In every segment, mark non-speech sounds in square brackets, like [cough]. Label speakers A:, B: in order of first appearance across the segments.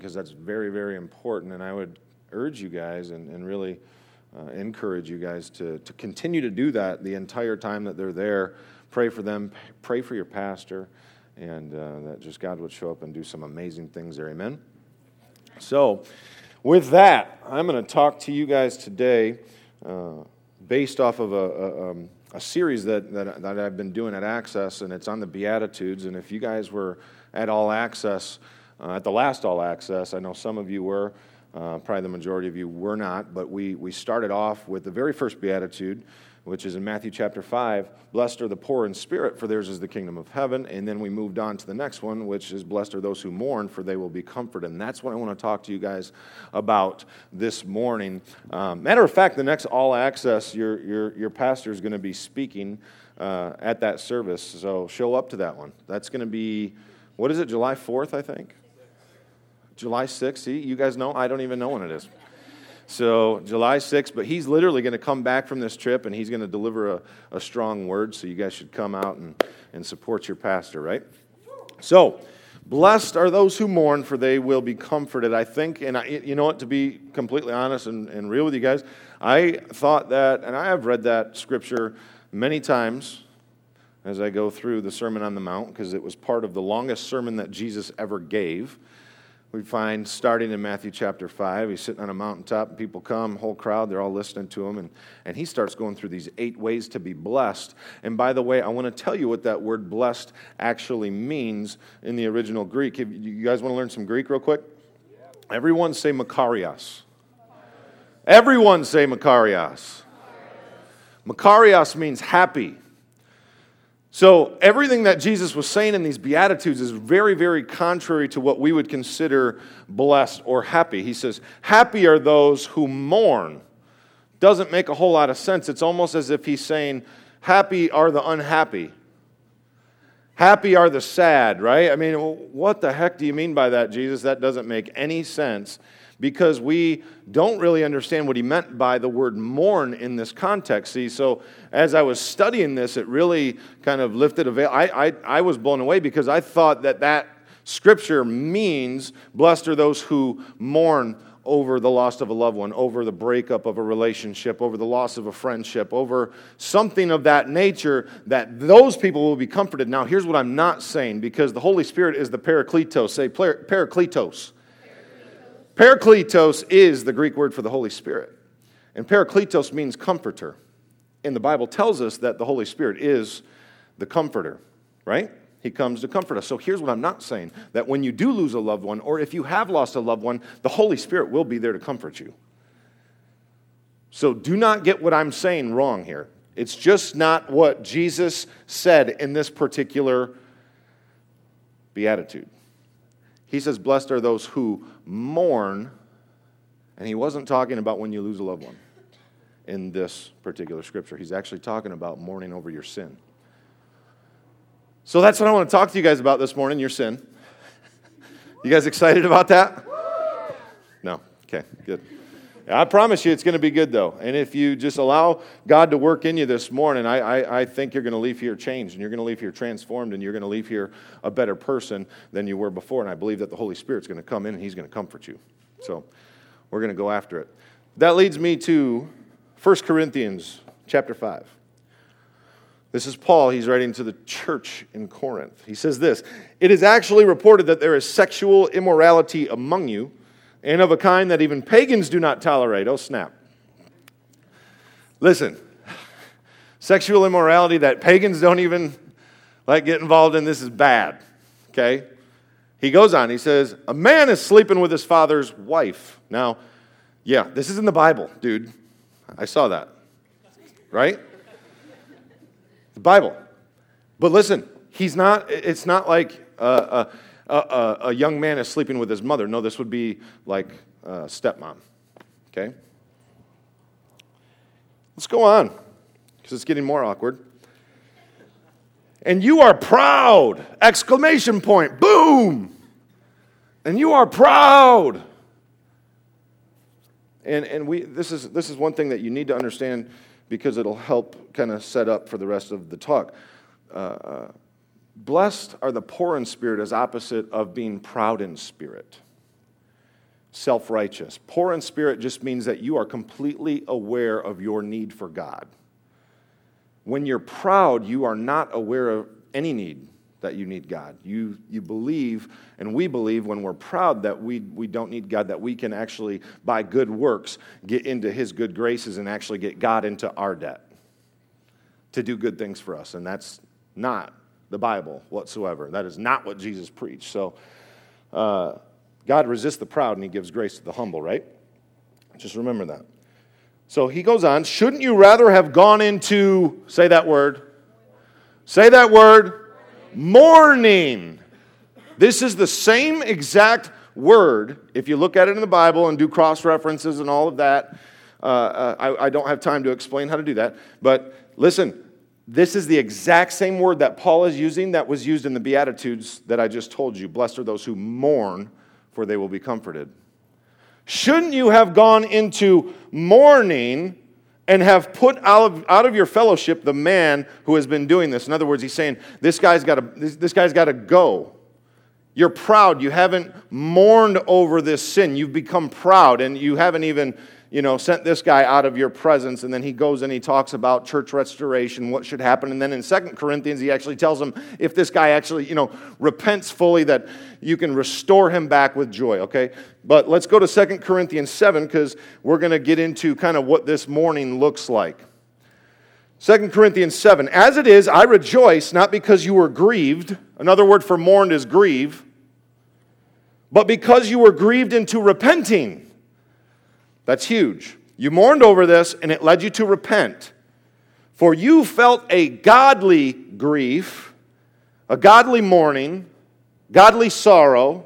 A: because that's very, very important. And I would urge you guys and, and really uh, encourage you guys to, to continue to do that the entire time that they're there. Pray for them, pray for your pastor, and uh, that just God would show up and do some amazing things there. Amen? So, with that, I'm going to talk to you guys today uh, based off of a, a, um, a series that, that, that, I've been doing at Access, and it's on the Beatitudes. And if you guys were at All Access, uh, at the last All Access, I know some of you were, uh, probably the majority of you were not, but we, we started off with the very first Beatitude, which is in Matthew chapter 5. Blessed are the poor in spirit, for theirs is the kingdom of heaven. And then we moved on to the next one, which is Blessed are those who mourn, for they will be comforted. And that's what I want to talk to you guys about this morning. Um, matter of fact, the next all access, your, your, your pastor is going to be speaking uh, at that service. So show up to that one. That's going to be, what is it, July 4th, I think? July 6th. See, you guys know? I don't even know when it is. So, July 6th, but he's literally going to come back from this trip and he's going to deliver a, a strong word. So, you guys should come out and, and support your pastor, right? So, blessed are those who mourn, for they will be comforted. I think, and I, you know what, to be completely honest and, and real with you guys, I thought that, and I have read that scripture many times as I go through the Sermon on the Mount because it was part of the longest sermon that Jesus ever gave we find starting in Matthew chapter 5, he's sitting on a mountaintop, and people come, whole crowd, they're all listening to him, and, and he starts going through these eight ways to be blessed. And by the way, I want to tell you what that word blessed actually means in the original Greek. If you guys want to learn some Greek real quick? Everyone say Makarios. Everyone say Makarios. Makarios means happy. So, everything that Jesus was saying in these Beatitudes is very, very contrary to what we would consider blessed or happy. He says, Happy are those who mourn. Doesn't make a whole lot of sense. It's almost as if he's saying, Happy are the unhappy. Happy are the sad, right? I mean, what the heck do you mean by that, Jesus? That doesn't make any sense because we don't really understand what he meant by the word mourn in this context. See, so as I was studying this, it really kind of lifted a veil. I, I, I was blown away because I thought that that scripture means blessed are those who mourn over the loss of a loved one, over the breakup of a relationship, over the loss of a friendship, over something of that nature, that those people will be comforted. Now, here's what I'm not saying because the Holy Spirit is the Parakletos. Say Parakletos. Parakletos is the Greek word for the Holy Spirit. And Parakletos means comforter. And the Bible tells us that the Holy Spirit is the comforter, right? He comes to comfort us. So here's what I'm not saying that when you do lose a loved one, or if you have lost a loved one, the Holy Spirit will be there to comfort you. So do not get what I'm saying wrong here. It's just not what Jesus said in this particular beatitude. He says, Blessed are those who mourn. And he wasn't talking about when you lose a loved one in this particular scripture. He's actually talking about mourning over your sin. So that's what I want to talk to you guys about this morning your sin. You guys excited about that? No? Okay, good. I promise you it's going to be good, though. And if you just allow God to work in you this morning, I, I, I think you're going to leave here changed and you're going to leave here transformed and you're going to leave here a better person than you were before. And I believe that the Holy Spirit's going to come in and He's going to comfort you. So we're going to go after it. That leads me to 1 Corinthians chapter 5. This is Paul. He's writing to the church in Corinth. He says this It is actually reported that there is sexual immorality among you and of a kind that even pagans do not tolerate. Oh, snap. Listen, sexual immorality that pagans don't even like get involved in, this is bad. Okay? He goes on, he says, A man is sleeping with his father's wife. Now, yeah, this is in the Bible, dude. I saw that. Right? The Bible. But listen, he's not, it's not like, uh, uh, a, a, a young man is sleeping with his mother. No, this would be like uh, stepmom. Okay? Let's go on because it's getting more awkward. And you are proud! Exclamation point. Boom! And you are proud. And, and we, this, is, this is one thing that you need to understand because it'll help kind of set up for the rest of the talk. Uh, uh Blessed are the poor in spirit as opposite of being proud in spirit. self righteous. Poor in spirit just means that you are completely aware of your need for God. When you're proud, you are not aware of any need that you need God. You, you believe, and we believe when we're proud that we, we don't need God, that we can actually, by good works, get into His good graces and actually get God into our debt to do good things for us. And that's not the Bible whatsoever. That is not what Jesus preached. So, uh, God resists the proud and He gives grace to the humble, right? Just remember that. So he goes on, shouldn't you rather have gone into, say that word, say that word, mourning? This is the same exact word, if you look at it in the Bible and do cross references and all of that. Uh, uh, I, I don't have time to explain how to do that. But listen, this is the exact same word that Paul is using that was used in the Beatitudes that I just told you. Blessed are those who mourn, for they will be comforted. Shouldn't you have gone into mourning and have put out of, out of your fellowship the man who has been doing this? In other words, he's saying, This guy's got to this, this guy's got to go. You're proud. You haven't mourned over this sin. You've become proud, and you haven't even you know, sent this guy out of your presence. And then he goes and he talks about church restoration, what should happen. And then in Second Corinthians, he actually tells him if this guy actually, you know, repents fully, that you can restore him back with joy, okay? But let's go to Second Corinthians 7 because we're going to get into kind of what this mourning looks like. Second Corinthians 7 As it is, I rejoice not because you were grieved. Another word for mourned is grieve. But because you were grieved into repenting. That's huge. You mourned over this, and it led you to repent. For you felt a godly grief, a godly mourning, godly sorrow,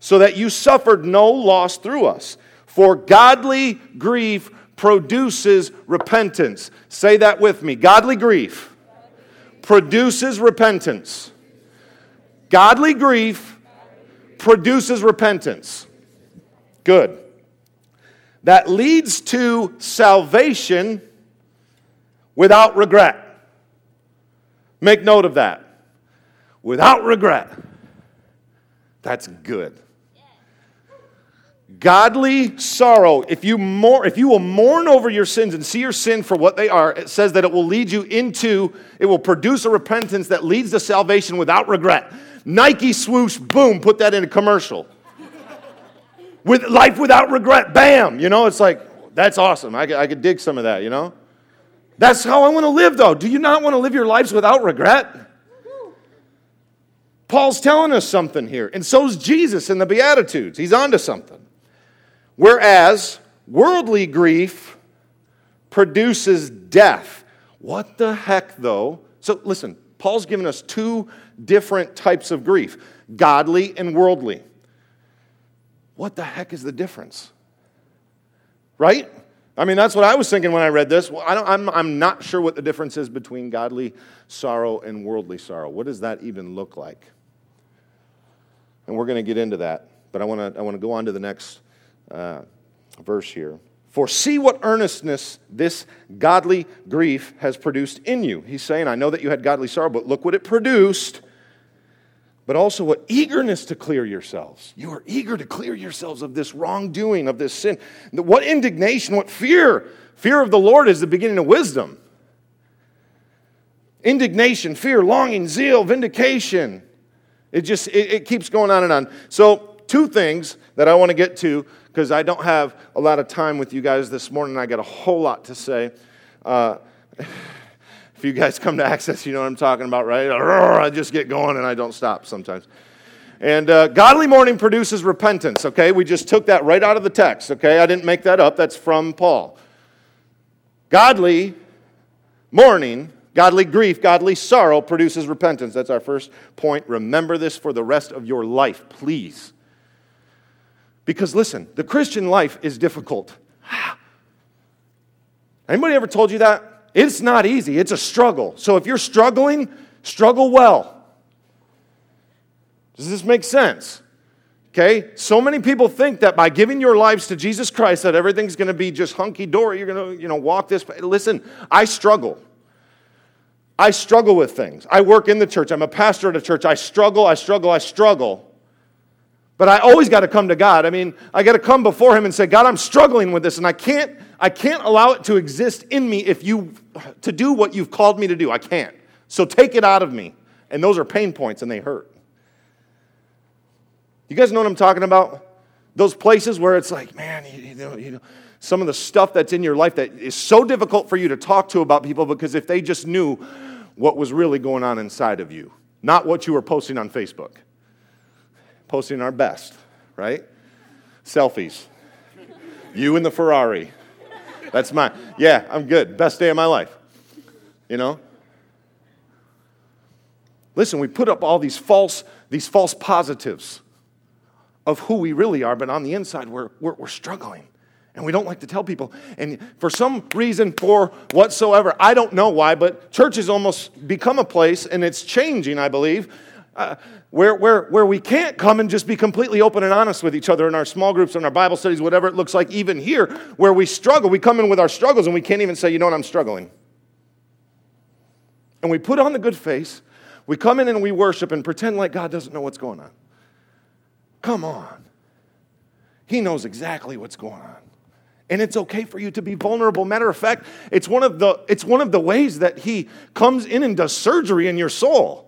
A: so that you suffered no loss through us. For godly grief produces repentance. Say that with me. Godly grief produces repentance. Godly grief produces repentance. Good that leads to salvation without regret. Make note of that. Without regret. That's good. Godly sorrow, if you, mourn, if you will mourn over your sins and see your sin for what they are, it says that it will lead you into, it will produce a repentance that leads to salvation without regret. Nike swoosh, boom, put that in a commercial with life without regret. Bam! You know, it's like, that's awesome. I could, I could dig some of that, you know? That's how I want to live, though. Do you not want to live your lives without regret? Paul's telling us something here, and so's Jesus in the Beatitudes. He's onto something. Whereas worldly grief produces death. What the heck, though? So listen, Paul's given us two different types of grief godly and worldly. What the heck is the difference? Right? I mean, that's what I was thinking when I read this. Well, I am I'm, I'm not sure what the difference is between godly sorrow and worldly sorrow. What does that even look like? And we're going to get into that. But I want to I want to go on to the next uh, verse here. For see what earnestness this godly grief has produced in you. He's saying, I know that you had godly sorrow, but look what it produced but also what eagerness to clear yourselves. You are eager to clear yourselves of this wrongdoing, of this sin. What indignation, what fear. Fear of the Lord is the beginning of wisdom. Indignation, fear, longing, zeal, vindication. It just it, it keeps going on and on. So, two things that I want to get to because I don't have a lot of time with you guys this morning. I got a whole lot to say. Uh, [laughs] if you guys come to Access, you know what I'm talking about, right? I just get going and I don't stop sometimes. And uh, godly mourning produces repentance, okay? We just took that right out of the text, okay? I didn't make that up. That's from Paul. Godly mourning, godly grief, godly sorrow produces repentance. That's our first point. Remember this for the rest of your life, please. Because listen, the Christian life is difficult. [sighs] Anybody ever told you that? It's not easy, it's a struggle. So if you're struggling, struggle well. Does this make sense? Okay? So many people think that by giving your lives to Jesus Christ that everything's going to be just hunky dory. You're going to, you know, walk this. Listen, I struggle. I struggle with things. I work in the church. I'm a pastor at a church. I struggle, I struggle, I struggle. But I always got to come to God. I mean, I got to come before him and say, "God, I'm struggling with this and I can't I can't allow it to exist in me if you to do what you've called me to do. I can't. So take it out of me." And those are pain points and they hurt. You guys know what I'm talking about? Those places where it's like, man, you, know, you know, some of the stuff that's in your life that is so difficult for you to talk to about people because if they just knew what was really going on inside of you, not what you were posting on Facebook. Posting our best, right? Selfies. You in the Ferrari. That's my, yeah, I'm good. Best day of my life. You know? Listen, we put up all these false, these false positives of who we really are, but on the inside, we're, we're, we're struggling. And we don't like to tell people. And for some reason, for whatsoever, I don't know why, but church has almost become a place, and it's changing, I believe, uh, where, where, where we can't come and just be completely open and honest with each other in our small groups, in our Bible studies, whatever it looks like, even here, where we struggle. We come in with our struggles and we can't even say, you know what, I'm struggling. And we put on the good face. We come in and we worship and pretend like God doesn't know what's going on. Come on. He knows exactly what's going on. And it's okay for you to be vulnerable. Matter of fact, it's one of the, it's one of the ways that He comes in and does surgery in your soul.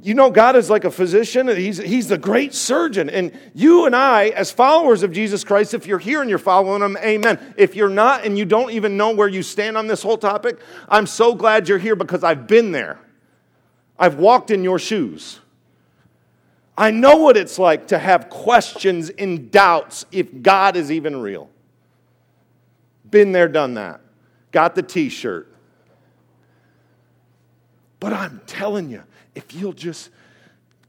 A: You know, God is like a physician, he's, he's the great surgeon. And you and I, as followers of Jesus Christ, if you're here and you're following him, amen. If you're not and you don't even know where you stand on this whole topic, I'm so glad you're here because I've been there. I've walked in your shoes. I know what it's like to have questions and doubts if God is even real. Been there, done that. Got the t shirt. But I'm telling you, if you'll just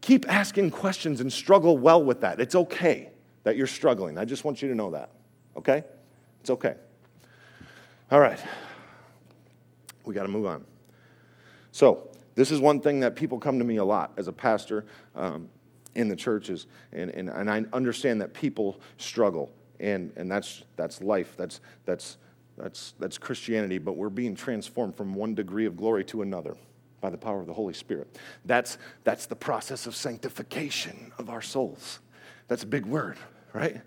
A: keep asking questions and struggle well with that, it's okay that you're struggling. I just want you to know that, okay? It's okay. All right. We got to move on. So, this is one thing that people come to me a lot as a pastor. Um, in the churches. And, and, and I understand that people struggle, and, and that's, that's life, that's, that's, that's, that's Christianity, but we're being transformed from one degree of glory to another by the power of the Holy Spirit. That's, that's the process of sanctification of our souls. That's a big word, right?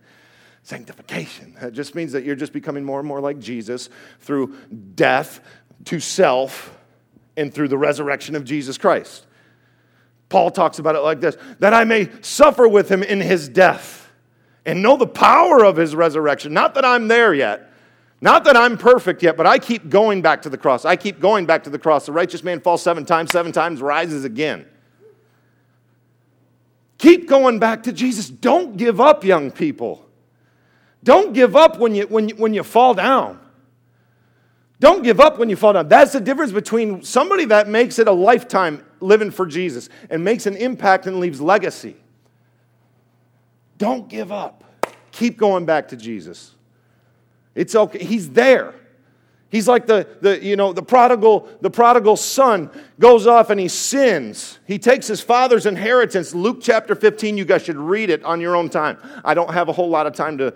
A: Sanctification. That just means that you're just becoming more and more like Jesus through death to self and through the resurrection of Jesus Christ. Paul talks about it like this that I may suffer with him in his death and know the power of his resurrection. Not that I'm there yet, not that I'm perfect yet, but I keep going back to the cross. I keep going back to the cross. The righteous man falls seven times, seven times rises again. Keep going back to Jesus. Don't give up, young people. Don't give up when you, when you, when you fall down. Don't give up when you fall down. That's the difference between somebody that makes it a lifetime living for Jesus and makes an impact and leaves legacy. Don't give up. Keep going back to Jesus. It's okay. He's there. He's like the, the, you know, the prodigal, the prodigal son goes off and he sins. He takes his father's inheritance. Luke chapter 15, you guys should read it on your own time. I don't have a whole lot of time to,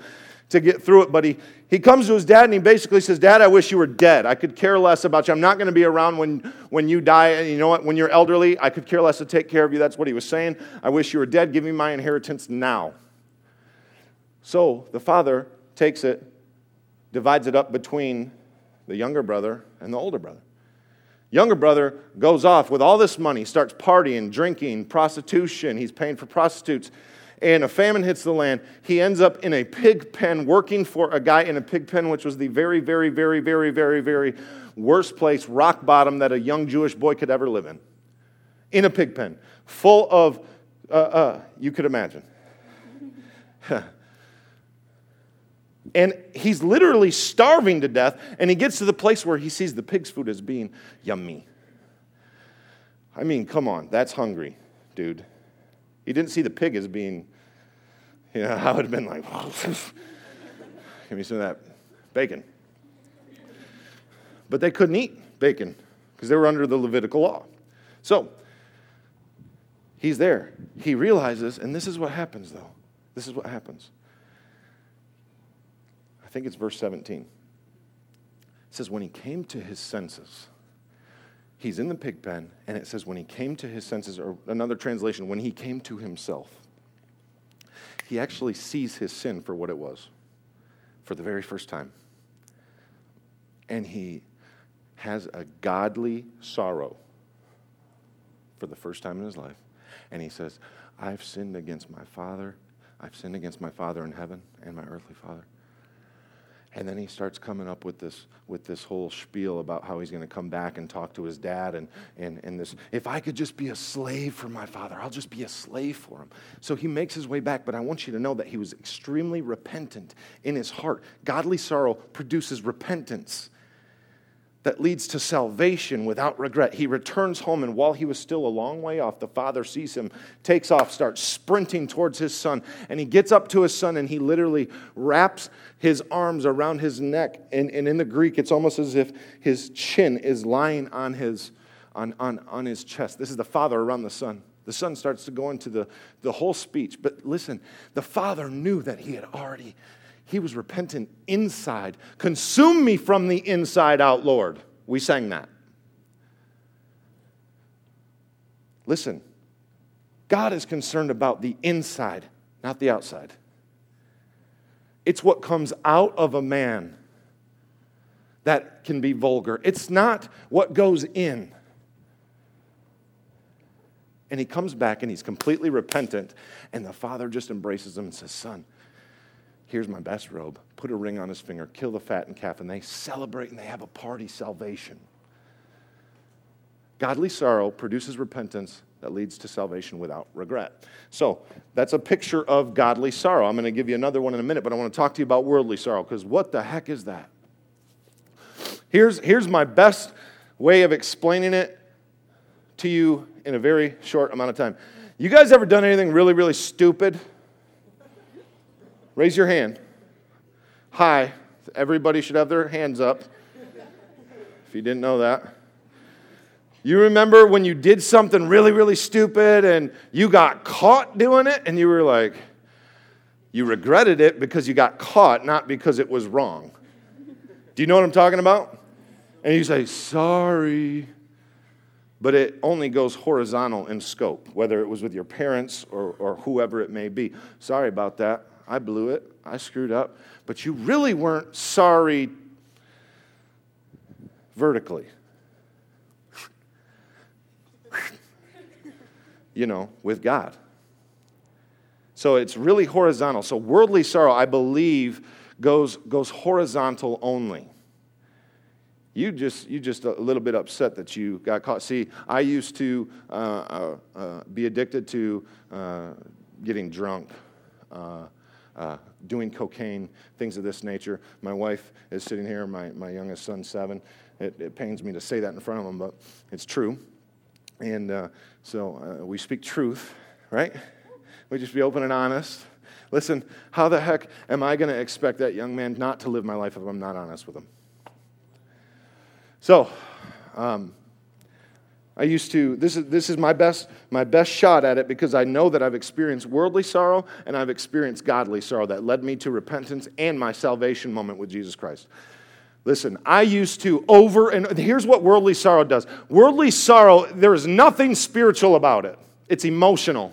A: to get through it, but he, he comes to his dad and he basically says, Dad, I wish you were dead. I could care less about you. I'm not going to be around when, when you die. And you know what? When you're elderly, I could care less to take care of you. That's what he was saying. I wish you were dead. Give me my inheritance now. So the father takes it, divides it up between the younger brother and the older brother. Younger brother goes off with all this money, starts partying, drinking, prostitution. He's paying for prostitutes and a famine hits the land. He ends up in a pig pen working for a guy in a pig pen, which was the very, very, very, very, very, very worst place, rock bottom, that a young Jewish boy could ever live in. In a pig pen, full of, uh, uh, you could imagine. [laughs] and he's literally starving to death, and he gets to the place where he sees the pig's food as being yummy. I mean, come on, that's hungry, dude. He didn't see the pig as being, you know, [laughs] I would have been like, [laughs] give me some of that bacon. But they couldn't eat bacon because they were under the Levitical law. So he's there. He realizes, and this is what happens though. This is what happens. I think it's verse 17. It says, When he came to his senses, he's in the pig pen, and it says when he came to his senses, or another translation, when he came to himself, he actually sees his sin for what it was for the very first time. And he has a godly sorrow for the first time in his life. And he says, I've sinned against my Father. I've sinned against my Father in heaven and my earthly Father. And then he starts coming up with this, with this whole spiel about how he's going to come back and talk to his dad and, and, and this, if I could just be a slave for my father, I'll just be a slave for him. So he makes his way back, but I want you to know that he was extremely repentant in his heart. Godly sorrow produces repentance that leads to salvation without regret. He returns home, and while he was still a long way off, the father sees him, takes off, starts sprinting towards his son, and he gets up to his son and he literally wraps his arms around his neck. And, and in the Greek, it's almost as if his chin is lying on his, on, on, on his chest. This is the father around the son. The son starts to go into the, the whole speech. But listen, the father knew that he had already he was repentant inside. Consume me from the inside out, Lord. We sang that. Listen, God is concerned about the inside, not the outside. It's what comes out of a man that can be vulgar. It's not what goes in. And he comes back and he's completely repentant, and the father just embraces him and says, Son, Here's my best robe. Put a ring on his finger, kill the fattened calf, and they celebrate and they have a party salvation. Godly sorrow produces repentance that leads to salvation without regret. So that's a picture of godly sorrow. I'm going to give you another one in a minute, but I want to talk to you about worldly sorrow because what the heck is that? Here's, here's my best way of explaining it to you in a very short amount of time. You guys ever done anything really, really stupid? Raise your hand. Hi. Everybody should have their hands up. If you didn't know that. You remember when you did something really, really stupid and you got caught doing it and you were like, you regretted it because you got caught, not because it was wrong. Do you know what I'm talking about? And you say, sorry. But it only goes horizontal in scope, whether it was with your parents or, or whoever it may be. Sorry about that. I blew it. I screwed up. But you really weren't sorry vertically. [laughs] you know, with God. So it's really horizontal. So worldly sorrow, I believe, goes, goes horizontal only. You just you just a little bit upset that you got caught. See, I used to uh, uh, uh, be addicted to uh, getting drunk. Uh, uh, doing cocaine, things of this nature. My wife is sitting here, my, my youngest son, seven. It, it pains me to say that in front of him, but it's true. And uh, so uh, we speak truth, right? We just be open and honest. Listen, how the heck am I going to expect that young man not to live my life if I'm not honest with him? So, um, I used to, this is, this is my, best, my best shot at it because I know that I've experienced worldly sorrow and I've experienced godly sorrow that led me to repentance and my salvation moment with Jesus Christ. Listen, I used to over, and here's what worldly sorrow does worldly sorrow, there is nothing spiritual about it, it's emotional.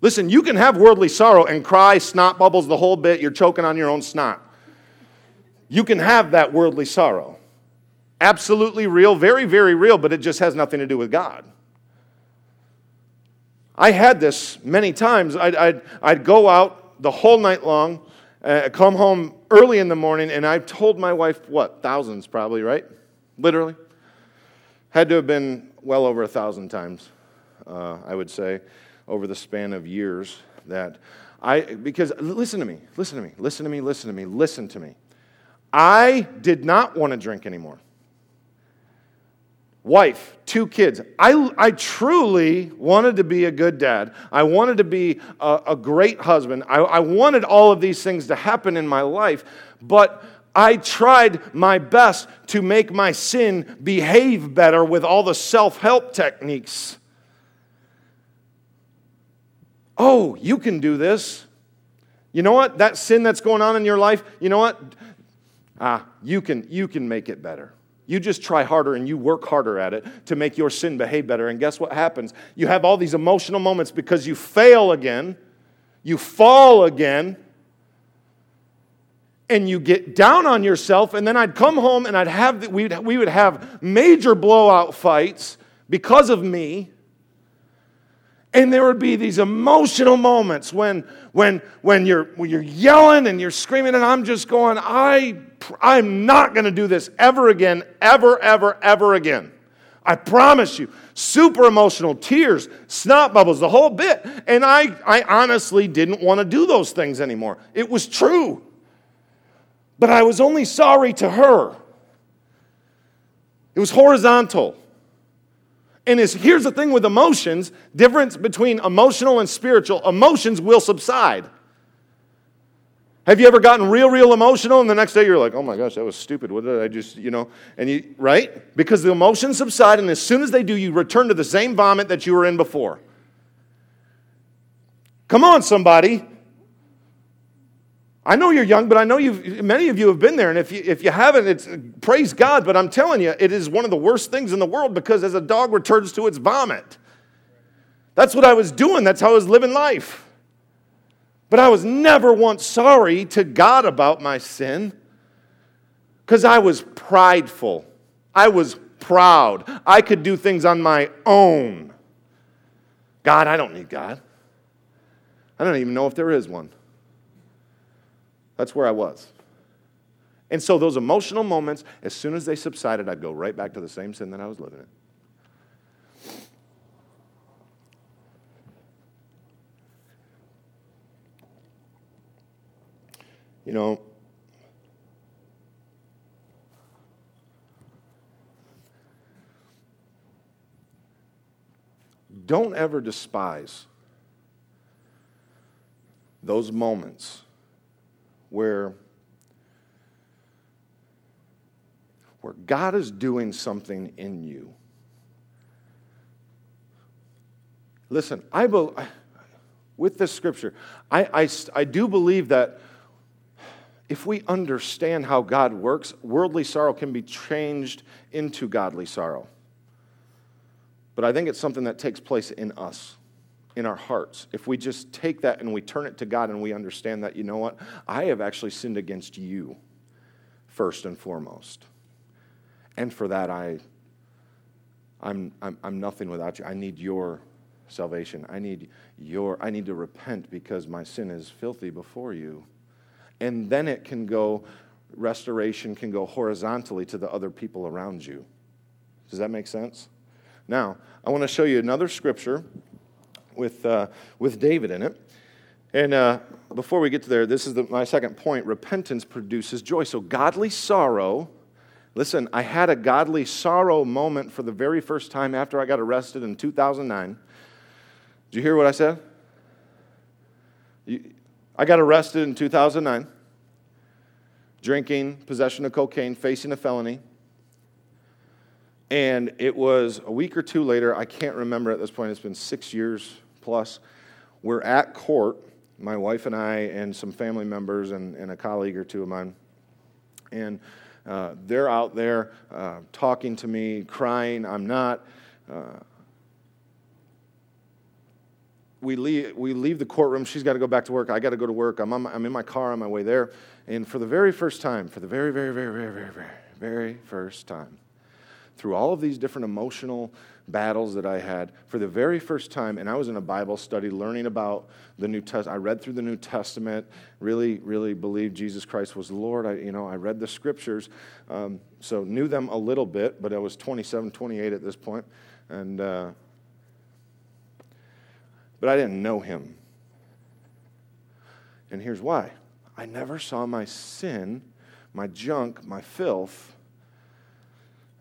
A: Listen, you can have worldly sorrow and cry, snot bubbles, the whole bit, you're choking on your own snot. You can have that worldly sorrow absolutely real, very, very real, but it just has nothing to do with God. I had this many times. I'd, I'd, I'd go out the whole night long, uh, come home early in the morning, and I told my wife, what, thousands probably, right? Literally. Had to have been well over a thousand times, uh, I would say, over the span of years that I, because listen to me, listen to me, listen to me, listen to me, listen to me. I did not want to drink anymore wife, two kids. I, I truly wanted to be a good dad. I wanted to be a, a great husband. I, I wanted all of these things to happen in my life, but I tried my best to make my sin behave better with all the self help techniques. Oh, you can do this. You know what? That sin that's going on in your life, you know what? Ah, you can, you can make it better. You just try harder and you work harder at it to make your sin behave better. And guess what happens? You have all these emotional moments because you fail again, you fall again, and you get down on yourself. And then I'd come home and I'd have, we'd, we would have major blowout fights because of me. And there would be these emotional moments when, when, when, you're, when you're yelling and you're screaming, and I'm just going, I, I'm not going to do this ever again, ever, ever, ever again. I promise you. Super emotional, tears, snot bubbles, the whole bit. And I, I honestly didn't want to do those things anymore. It was true. But I was only sorry to her. It was horizontal. And is, here's the thing with emotions difference between emotional and spiritual emotions will subside. Have you ever gotten real, real emotional and the next day you're like, oh my gosh, that was stupid. What did I just, you know? And you, right? Because the emotions subside, and as soon as they do, you return to the same vomit that you were in before. Come on, somebody. I know you're young, but I know you've, many of you have been there. And if you, if you haven't, it's praise God. But I'm telling you, it is one of the worst things in the world because as a dog returns to its vomit, that's what I was doing. That's how I was living life. But I was never once sorry to God about my sin because I was prideful. I was proud. I could do things on my own. God, I don't need God. I don't even know if there is one. That's where I was. And so those emotional moments, as soon as they subsided, I'd go right back to the same sin that I was living in. You know, don't ever despise those moments where, where God is doing something in you. Listen, I be, with this scripture, I, I, I do believe that if we understand how God works, worldly sorrow can be changed into godly sorrow. But I think it's something that takes place in us in our hearts, if we just take that and we turn it to God and we understand that, you know what? I have actually sinned against you first and foremost. And for that, I, I'm, I'm, I'm nothing without you. I need your salvation. I need your, I need to repent because my sin is filthy before you. And then it can go, restoration can go horizontally to the other people around you. Does that make sense? Now, I want to show you another scripture with, uh, with David in it. And uh, before we get to there, this is the, my second point repentance produces joy. So, godly sorrow. Listen, I had a godly sorrow moment for the very first time after I got arrested in 2009. Did you hear what I said? You, I got arrested in 2009, drinking, possession of cocaine, facing a felony. And it was a week or two later, I can't remember at this point, it's been six years plus. We're at court, my wife and I, and some family members, and, and a colleague or two of mine. And uh, they're out there uh, talking to me, crying. I'm not. Uh, we leave, we leave the courtroom. She's got to go back to work. I got to go to work. I'm, my, I'm in my car on my way there. And for the very first time, for the very, very, very, very, very, very, very first time, through all of these different emotional battles that I had for the very first time, and I was in a Bible study learning about the New Testament. I read through the New Testament, really, really believed Jesus Christ was Lord. I, you know, I read the scriptures, um, so knew them a little bit, but I was 27, 28 at this point, and uh, but I didn't know Him. And here's why: I never saw my sin, my junk, my filth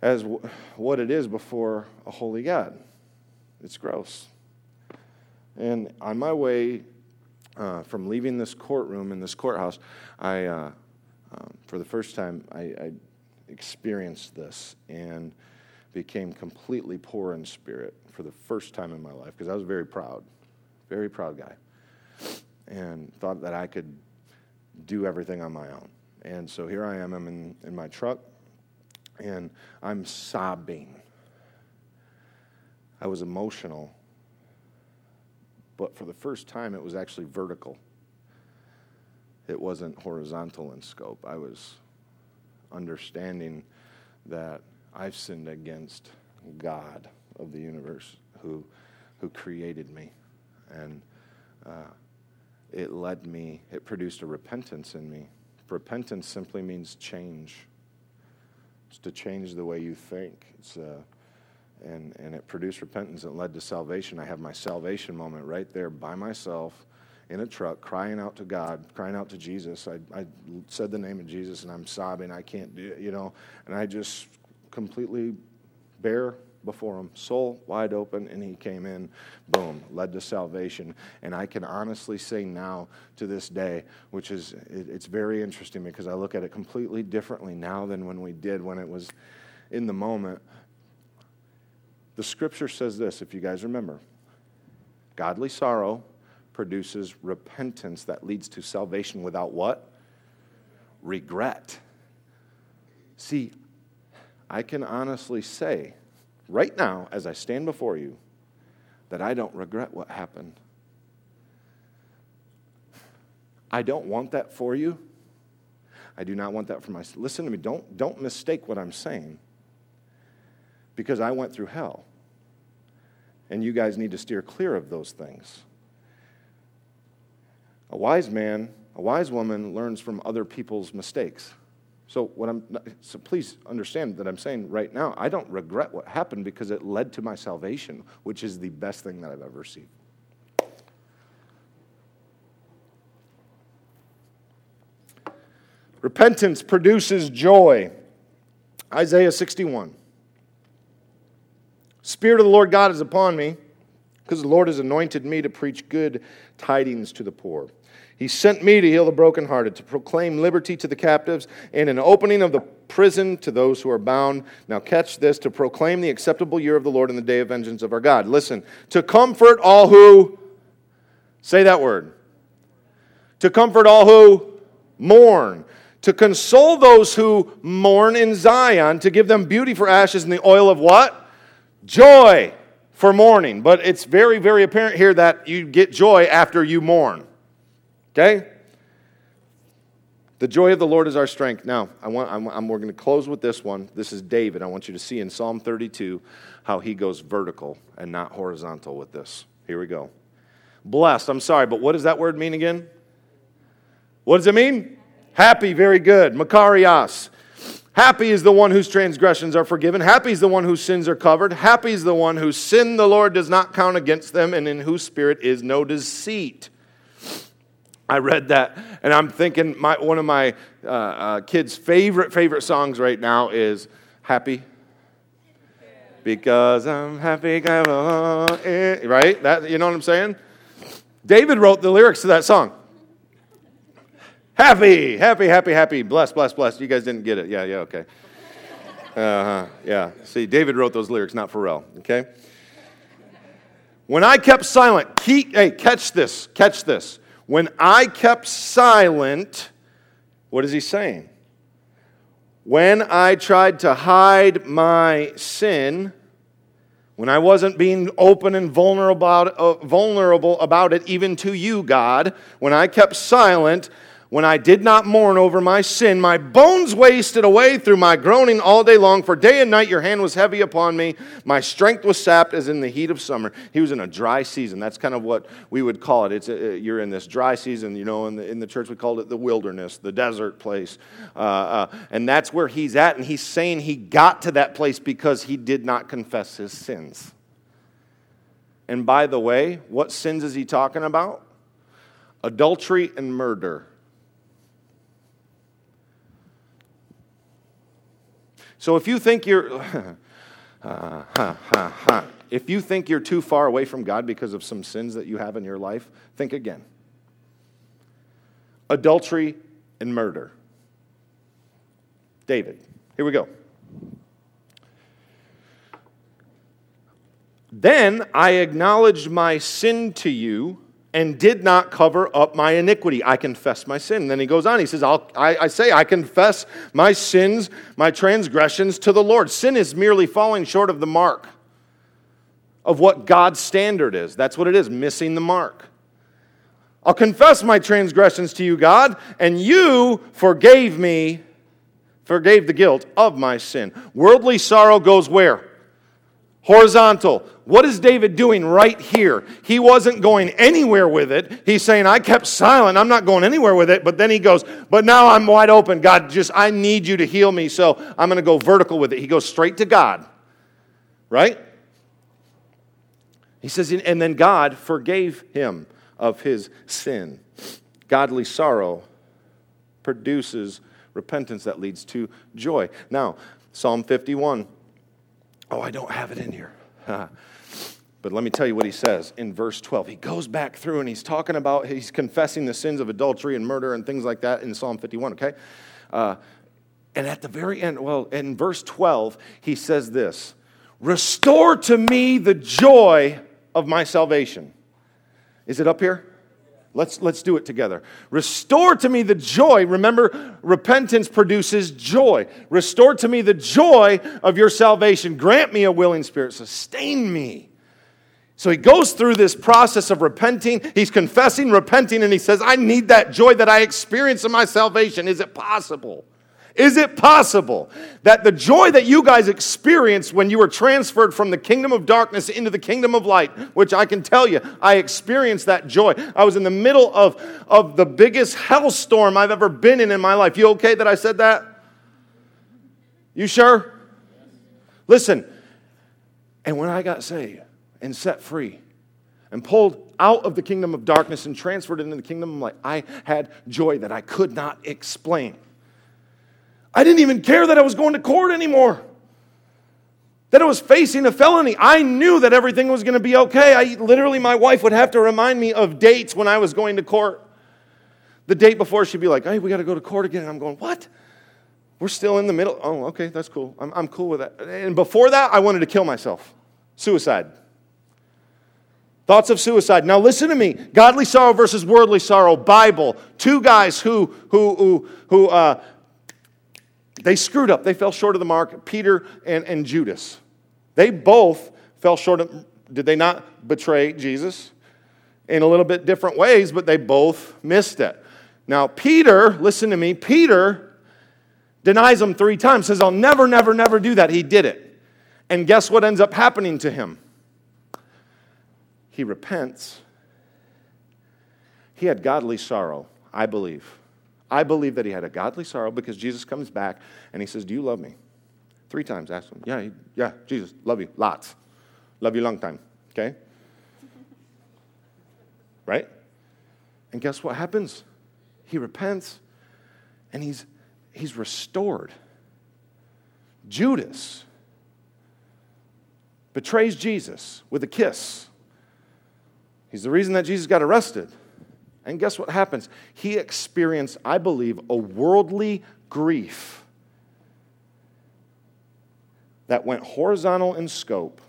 A: as w- what it is before a holy God. It's gross. And on my way uh, from leaving this courtroom in this courthouse, I, uh, um, for the first time, I, I, experienced this and became completely poor in spirit for the first time in my life because I was very proud, very proud guy, and thought that I could do everything on my own. And so here I am, I'm in, in my truck, and I'm sobbing. I was emotional, but for the first time, it was actually vertical. It wasn't horizontal in scope. I was understanding that I've sinned against God of the universe who, who created me. And uh, it led me, it produced a repentance in me. Repentance simply means change. It's to change the way you think. It's, uh, and, and it produced repentance. It led to salvation. I have my salvation moment right there by myself in a truck, crying out to God, crying out to Jesus. I, I said the name of Jesus and I'm sobbing. I can't do it, you know. And I just completely bare before him, soul wide open, and he came in, boom, led to salvation. And I can honestly say now to this day, which is, it's very interesting because I look at it completely differently now than when we did when it was in the moment. The scripture says this, if you guys remember godly sorrow produces repentance that leads to salvation without what? Regret. See, I can honestly say right now, as I stand before you, that I don't regret what happened. I don't want that for you. I do not want that for myself. Listen to me. Don't, don't mistake what I'm saying because I went through hell. And you guys need to steer clear of those things. A wise man, a wise woman learns from other people's mistakes. So, what I'm, so please understand that I'm saying right now, I don't regret what happened because it led to my salvation, which is the best thing that I've ever seen. Repentance produces joy. Isaiah 61. Spirit of the Lord God is upon me, because the Lord has anointed me to preach good tidings to the poor. He sent me to heal the brokenhearted, to proclaim liberty to the captives, and an opening of the prison to those who are bound. Now, catch this to proclaim the acceptable year of the Lord and the day of vengeance of our God. Listen, to comfort all who, say that word, to comfort all who mourn, to console those who mourn in Zion, to give them beauty for ashes and the oil of what? Joy for mourning. But it's very, very apparent here that you get joy after you mourn. Okay? The joy of the Lord is our strength. Now, I want, I'm, I'm, we're going to close with this one. This is David. I want you to see in Psalm 32 how he goes vertical and not horizontal with this. Here we go. Blessed. I'm sorry, but what does that word mean again? What does it mean? Happy. Very good. Makarios. Happy is the one whose transgressions are forgiven. Happy is the one whose sins are covered. Happy is the one whose sin the Lord does not count against them and in whose spirit is no deceit. I read that, and I'm thinking my, one of my uh, uh, kids' favorite, favorite songs right now is Happy. Because I'm happy, right? That, you know what I'm saying? David wrote the lyrics to that song. Happy, happy, happy, happy, blessed, blessed, blessed. You guys didn't get it. Yeah, yeah, okay. Uh-huh, yeah. See, David wrote those lyrics, not Pharrell, okay? When I kept silent, keep, hey, catch this, catch this. When I kept silent, what is he saying? When I tried to hide my sin, when I wasn't being open and vulnerable about, uh, it, even to you, God, when I kept silent, when I did not mourn over my sin, my bones wasted away through my groaning all day long. For day and night your hand was heavy upon me. My strength was sapped as in the heat of summer. He was in a dry season. That's kind of what we would call it. It's a, you're in this dry season. You know, in the, in the church we called it the wilderness, the desert place. Uh, uh, and that's where he's at. And he's saying he got to that place because he did not confess his sins. And by the way, what sins is he talking about? Adultery and murder. So if you think you're, [laughs] uh, ha, ha, ha. if you think you're too far away from God because of some sins that you have in your life, think again. Adultery and murder. David. Here we go. Then I acknowledged my sin to you and did not cover up my iniquity. I confess my sin. And then he goes on, he says, I, I say, I confess my sins, my transgressions to the Lord. Sin is merely falling short of the mark of what God's standard is. That's what it is, missing the mark. I'll confess my transgressions to you, God, and you forgave me, forgave the guilt of my sin. Worldly sorrow goes where? Horizontal. What is David doing right here? He wasn't going anywhere with it. He's saying, I kept silent. I'm not going anywhere with it. But then he goes, But now I'm wide open. God, just, I need you to heal me. So I'm going to go vertical with it. He goes straight to God. Right? He says, And then God forgave him of his sin. Godly sorrow produces repentance that leads to joy. Now, Psalm 51 Oh, I don't have it in here. [laughs] but let me tell you what he says in verse 12. He goes back through and he's talking about, he's confessing the sins of adultery and murder and things like that in Psalm 51, okay? Uh, and at the very end, well, in verse 12, he says this Restore to me the joy of my salvation. Is it up here? Let's, let's do it together. Restore to me the joy. Remember, repentance produces joy. Restore to me the joy of your salvation. Grant me a willing spirit. Sustain me. So he goes through this process of repenting. He's confessing, repenting, and he says, I need that joy that I experience in my salvation. Is it possible? Is it possible that the joy that you guys experienced when you were transferred from the kingdom of darkness into the kingdom of light, which I can tell you, I experienced that joy. I was in the middle of, of the biggest hellstorm I've ever been in in my life. You okay that I said that? You sure? Listen, and when I got saved and set free and pulled out of the kingdom of darkness and transferred into the kingdom of light, I had joy that I could not explain. I didn't even care that I was going to court anymore. That I was facing a felony. I knew that everything was going to be okay. I literally, my wife would have to remind me of dates when I was going to court. The date before, she'd be like, hey, we got to go to court again. And I'm going, what? We're still in the middle. Oh, okay, that's cool. I'm, I'm cool with that. And before that, I wanted to kill myself. Suicide. Thoughts of suicide. Now listen to me. Godly sorrow versus worldly sorrow. Bible. Two guys who who who who uh, they screwed up. They fell short of the mark, Peter and, and Judas. They both fell short of, did they not betray Jesus? In a little bit different ways, but they both missed it. Now, Peter, listen to me, Peter denies him three times, says, I'll never, never, never do that. He did it. And guess what ends up happening to him? He repents. He had godly sorrow, I believe. I believe that he had a godly sorrow because Jesus comes back and he says, Do you love me? Three times ask him. Yeah, yeah, Jesus, love you, lots. Love you long time, okay? [laughs] Right? And guess what happens? He repents and he's, he's restored. Judas betrays Jesus with a kiss. He's the reason that Jesus got arrested. And guess what happens? He experienced, I believe, a worldly grief that went horizontal in scope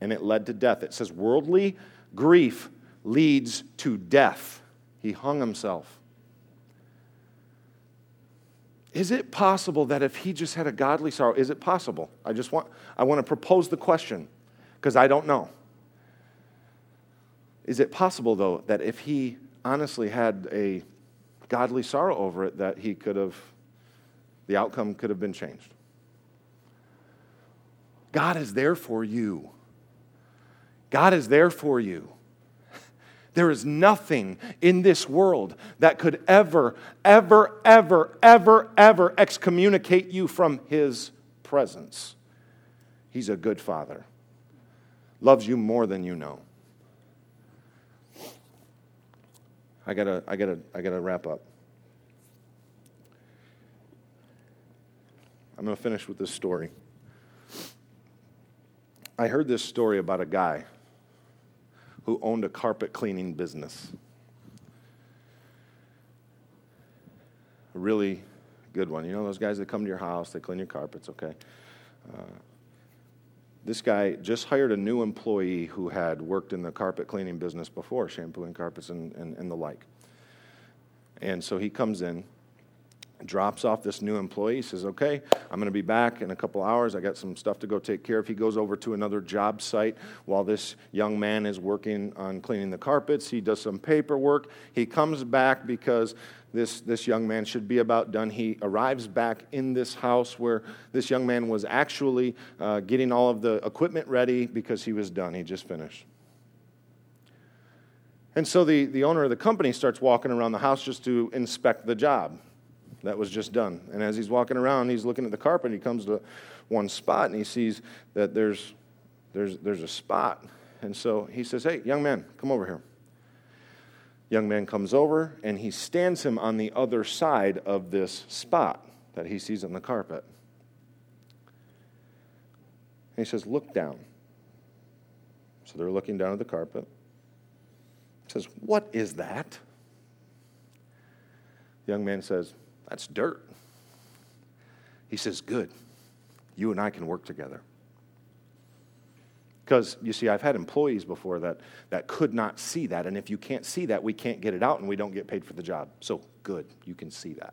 A: and it led to death. It says worldly grief leads to death. He hung himself. Is it possible that if he just had a godly sorrow, is it possible? I just want I want to propose the question because I don't know. Is it possible, though, that if he honestly had a godly sorrow over it, that he could have, the outcome could have been changed? God is there for you. God is there for you. There is nothing in this world that could ever, ever, ever, ever, ever excommunicate you from His presence. He's a good Father, loves you more than you know. I gotta, I gotta, I gotta wrap up. I'm gonna finish with this story. I heard this story about a guy who owned a carpet cleaning business. A really good one. You know those guys that come to your house, they clean your carpets, okay? Uh, this guy just hired a new employee who had worked in the carpet cleaning business before, shampooing carpets and, and, and the like. And so he comes in drops off this new employee. Says, Okay, I'm going to be back in a couple hours. I got some stuff to go take care of. He goes over to another job site while this young man is working on cleaning the carpets. He does some paperwork. He comes back because this, this young man should be about done. He arrives back in this house where this young man was actually uh, getting all of the equipment ready because he was done. He just finished. And so the, the owner of the company starts walking around the house just to inspect the job that was just done. And as he's walking around, he's looking at the carpet. He comes to one spot and he sees that there's, there's, there's a spot. And so he says, Hey, young man, come over here. Young man comes over and he stands him on the other side of this spot that he sees on the carpet. And he says, Look down. So they're looking down at the carpet. He says, What is that? The young man says, that's dirt. He says, Good. You and I can work together. Because you see, I've had employees before that, that could not see that. And if you can't see that, we can't get it out and we don't get paid for the job. So, good, you can see that.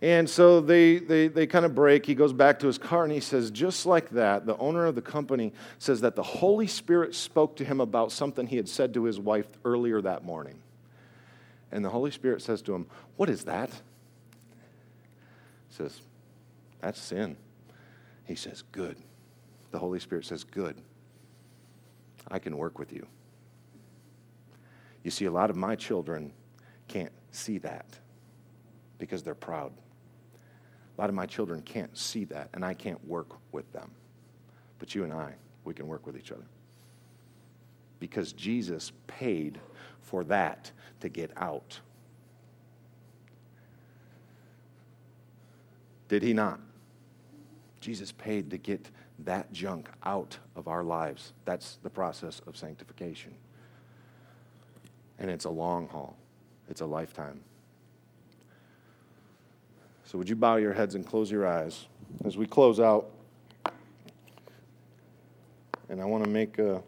A: And so they, they, they kind of break. He goes back to his car and he says, just like that, the owner of the company says that the Holy Spirit spoke to him about something he had said to his wife earlier that morning. And the Holy Spirit says to him, What is that? He says, That's sin. He says, Good. The Holy Spirit says, Good. I can work with you. You see, a lot of my children can't see that because they're proud. A lot of my children can't see that, and I can't work with them. But you and I, we can work with each other. Because Jesus paid for that to get out. Did he not? Jesus paid to get that junk out of our lives. That's the process of sanctification. And it's a long haul, it's a lifetime. So, would you bow your heads and close your eyes as we close out? And I want to make a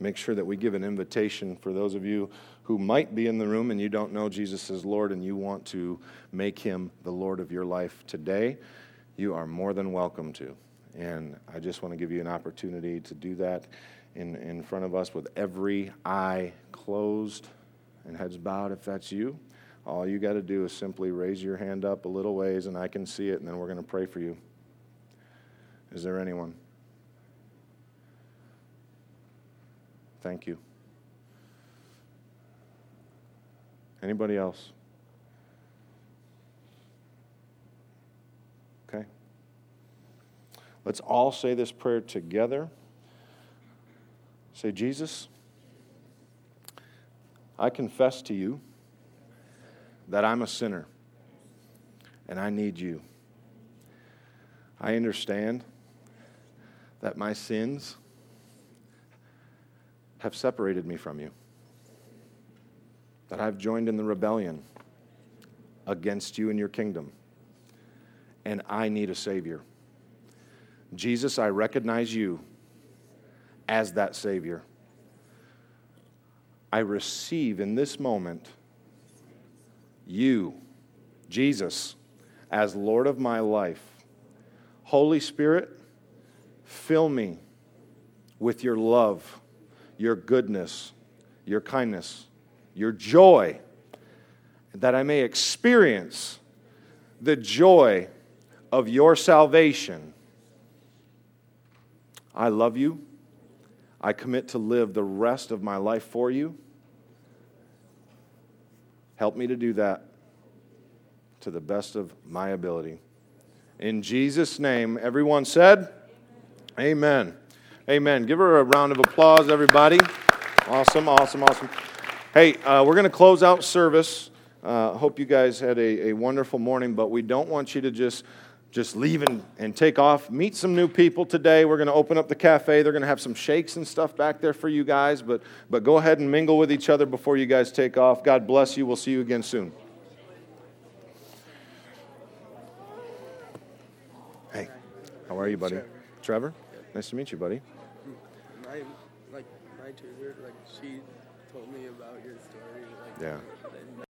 A: make sure that we give an invitation for those of you who might be in the room and you don't know Jesus as Lord and you want to make him the Lord of your life today, you are more than welcome to. And I just want to give you an opportunity to do that in, in front of us with every eye closed and heads bowed if that's you. All you got to do is simply raise your hand up a little ways and I can see it, and then we're going to pray for you. Is there anyone? Thank you. Anybody else? Okay. Let's all say this prayer together. Say, Jesus, I confess to you that I'm a sinner and I need you. I understand that my sins have separated me from you, that I've joined in the rebellion against you and your kingdom, and I need a Savior. Jesus, I recognize you as that Savior. I receive in this moment you, Jesus, as Lord of my life. Holy Spirit, fill me with your love your goodness, your kindness, your joy, that I may experience the joy of your salvation. I love you. I commit to live the rest of my life for you. Help me to do that to the best of my ability. In Jesus' name, everyone said, Amen. Amen. Amen. Give her a round of applause, everybody. Awesome, awesome, awesome. Hey, uh, we're going to close out service. Uh, hope you guys had a, a wonderful morning, but we don't want you to just just leave and, and take off. Meet some new people today. We're going to open up the cafe. They're going to have some shakes and stuff back there for you guys, but, but go ahead and mingle with each other before you guys take off. God bless you. We'll see you again soon. Hey, How are you, buddy?
B: Trevor.
A: Trevor? Nice to meet you, buddy.
B: My tutor, like she told me about your story. Like
A: Yeah.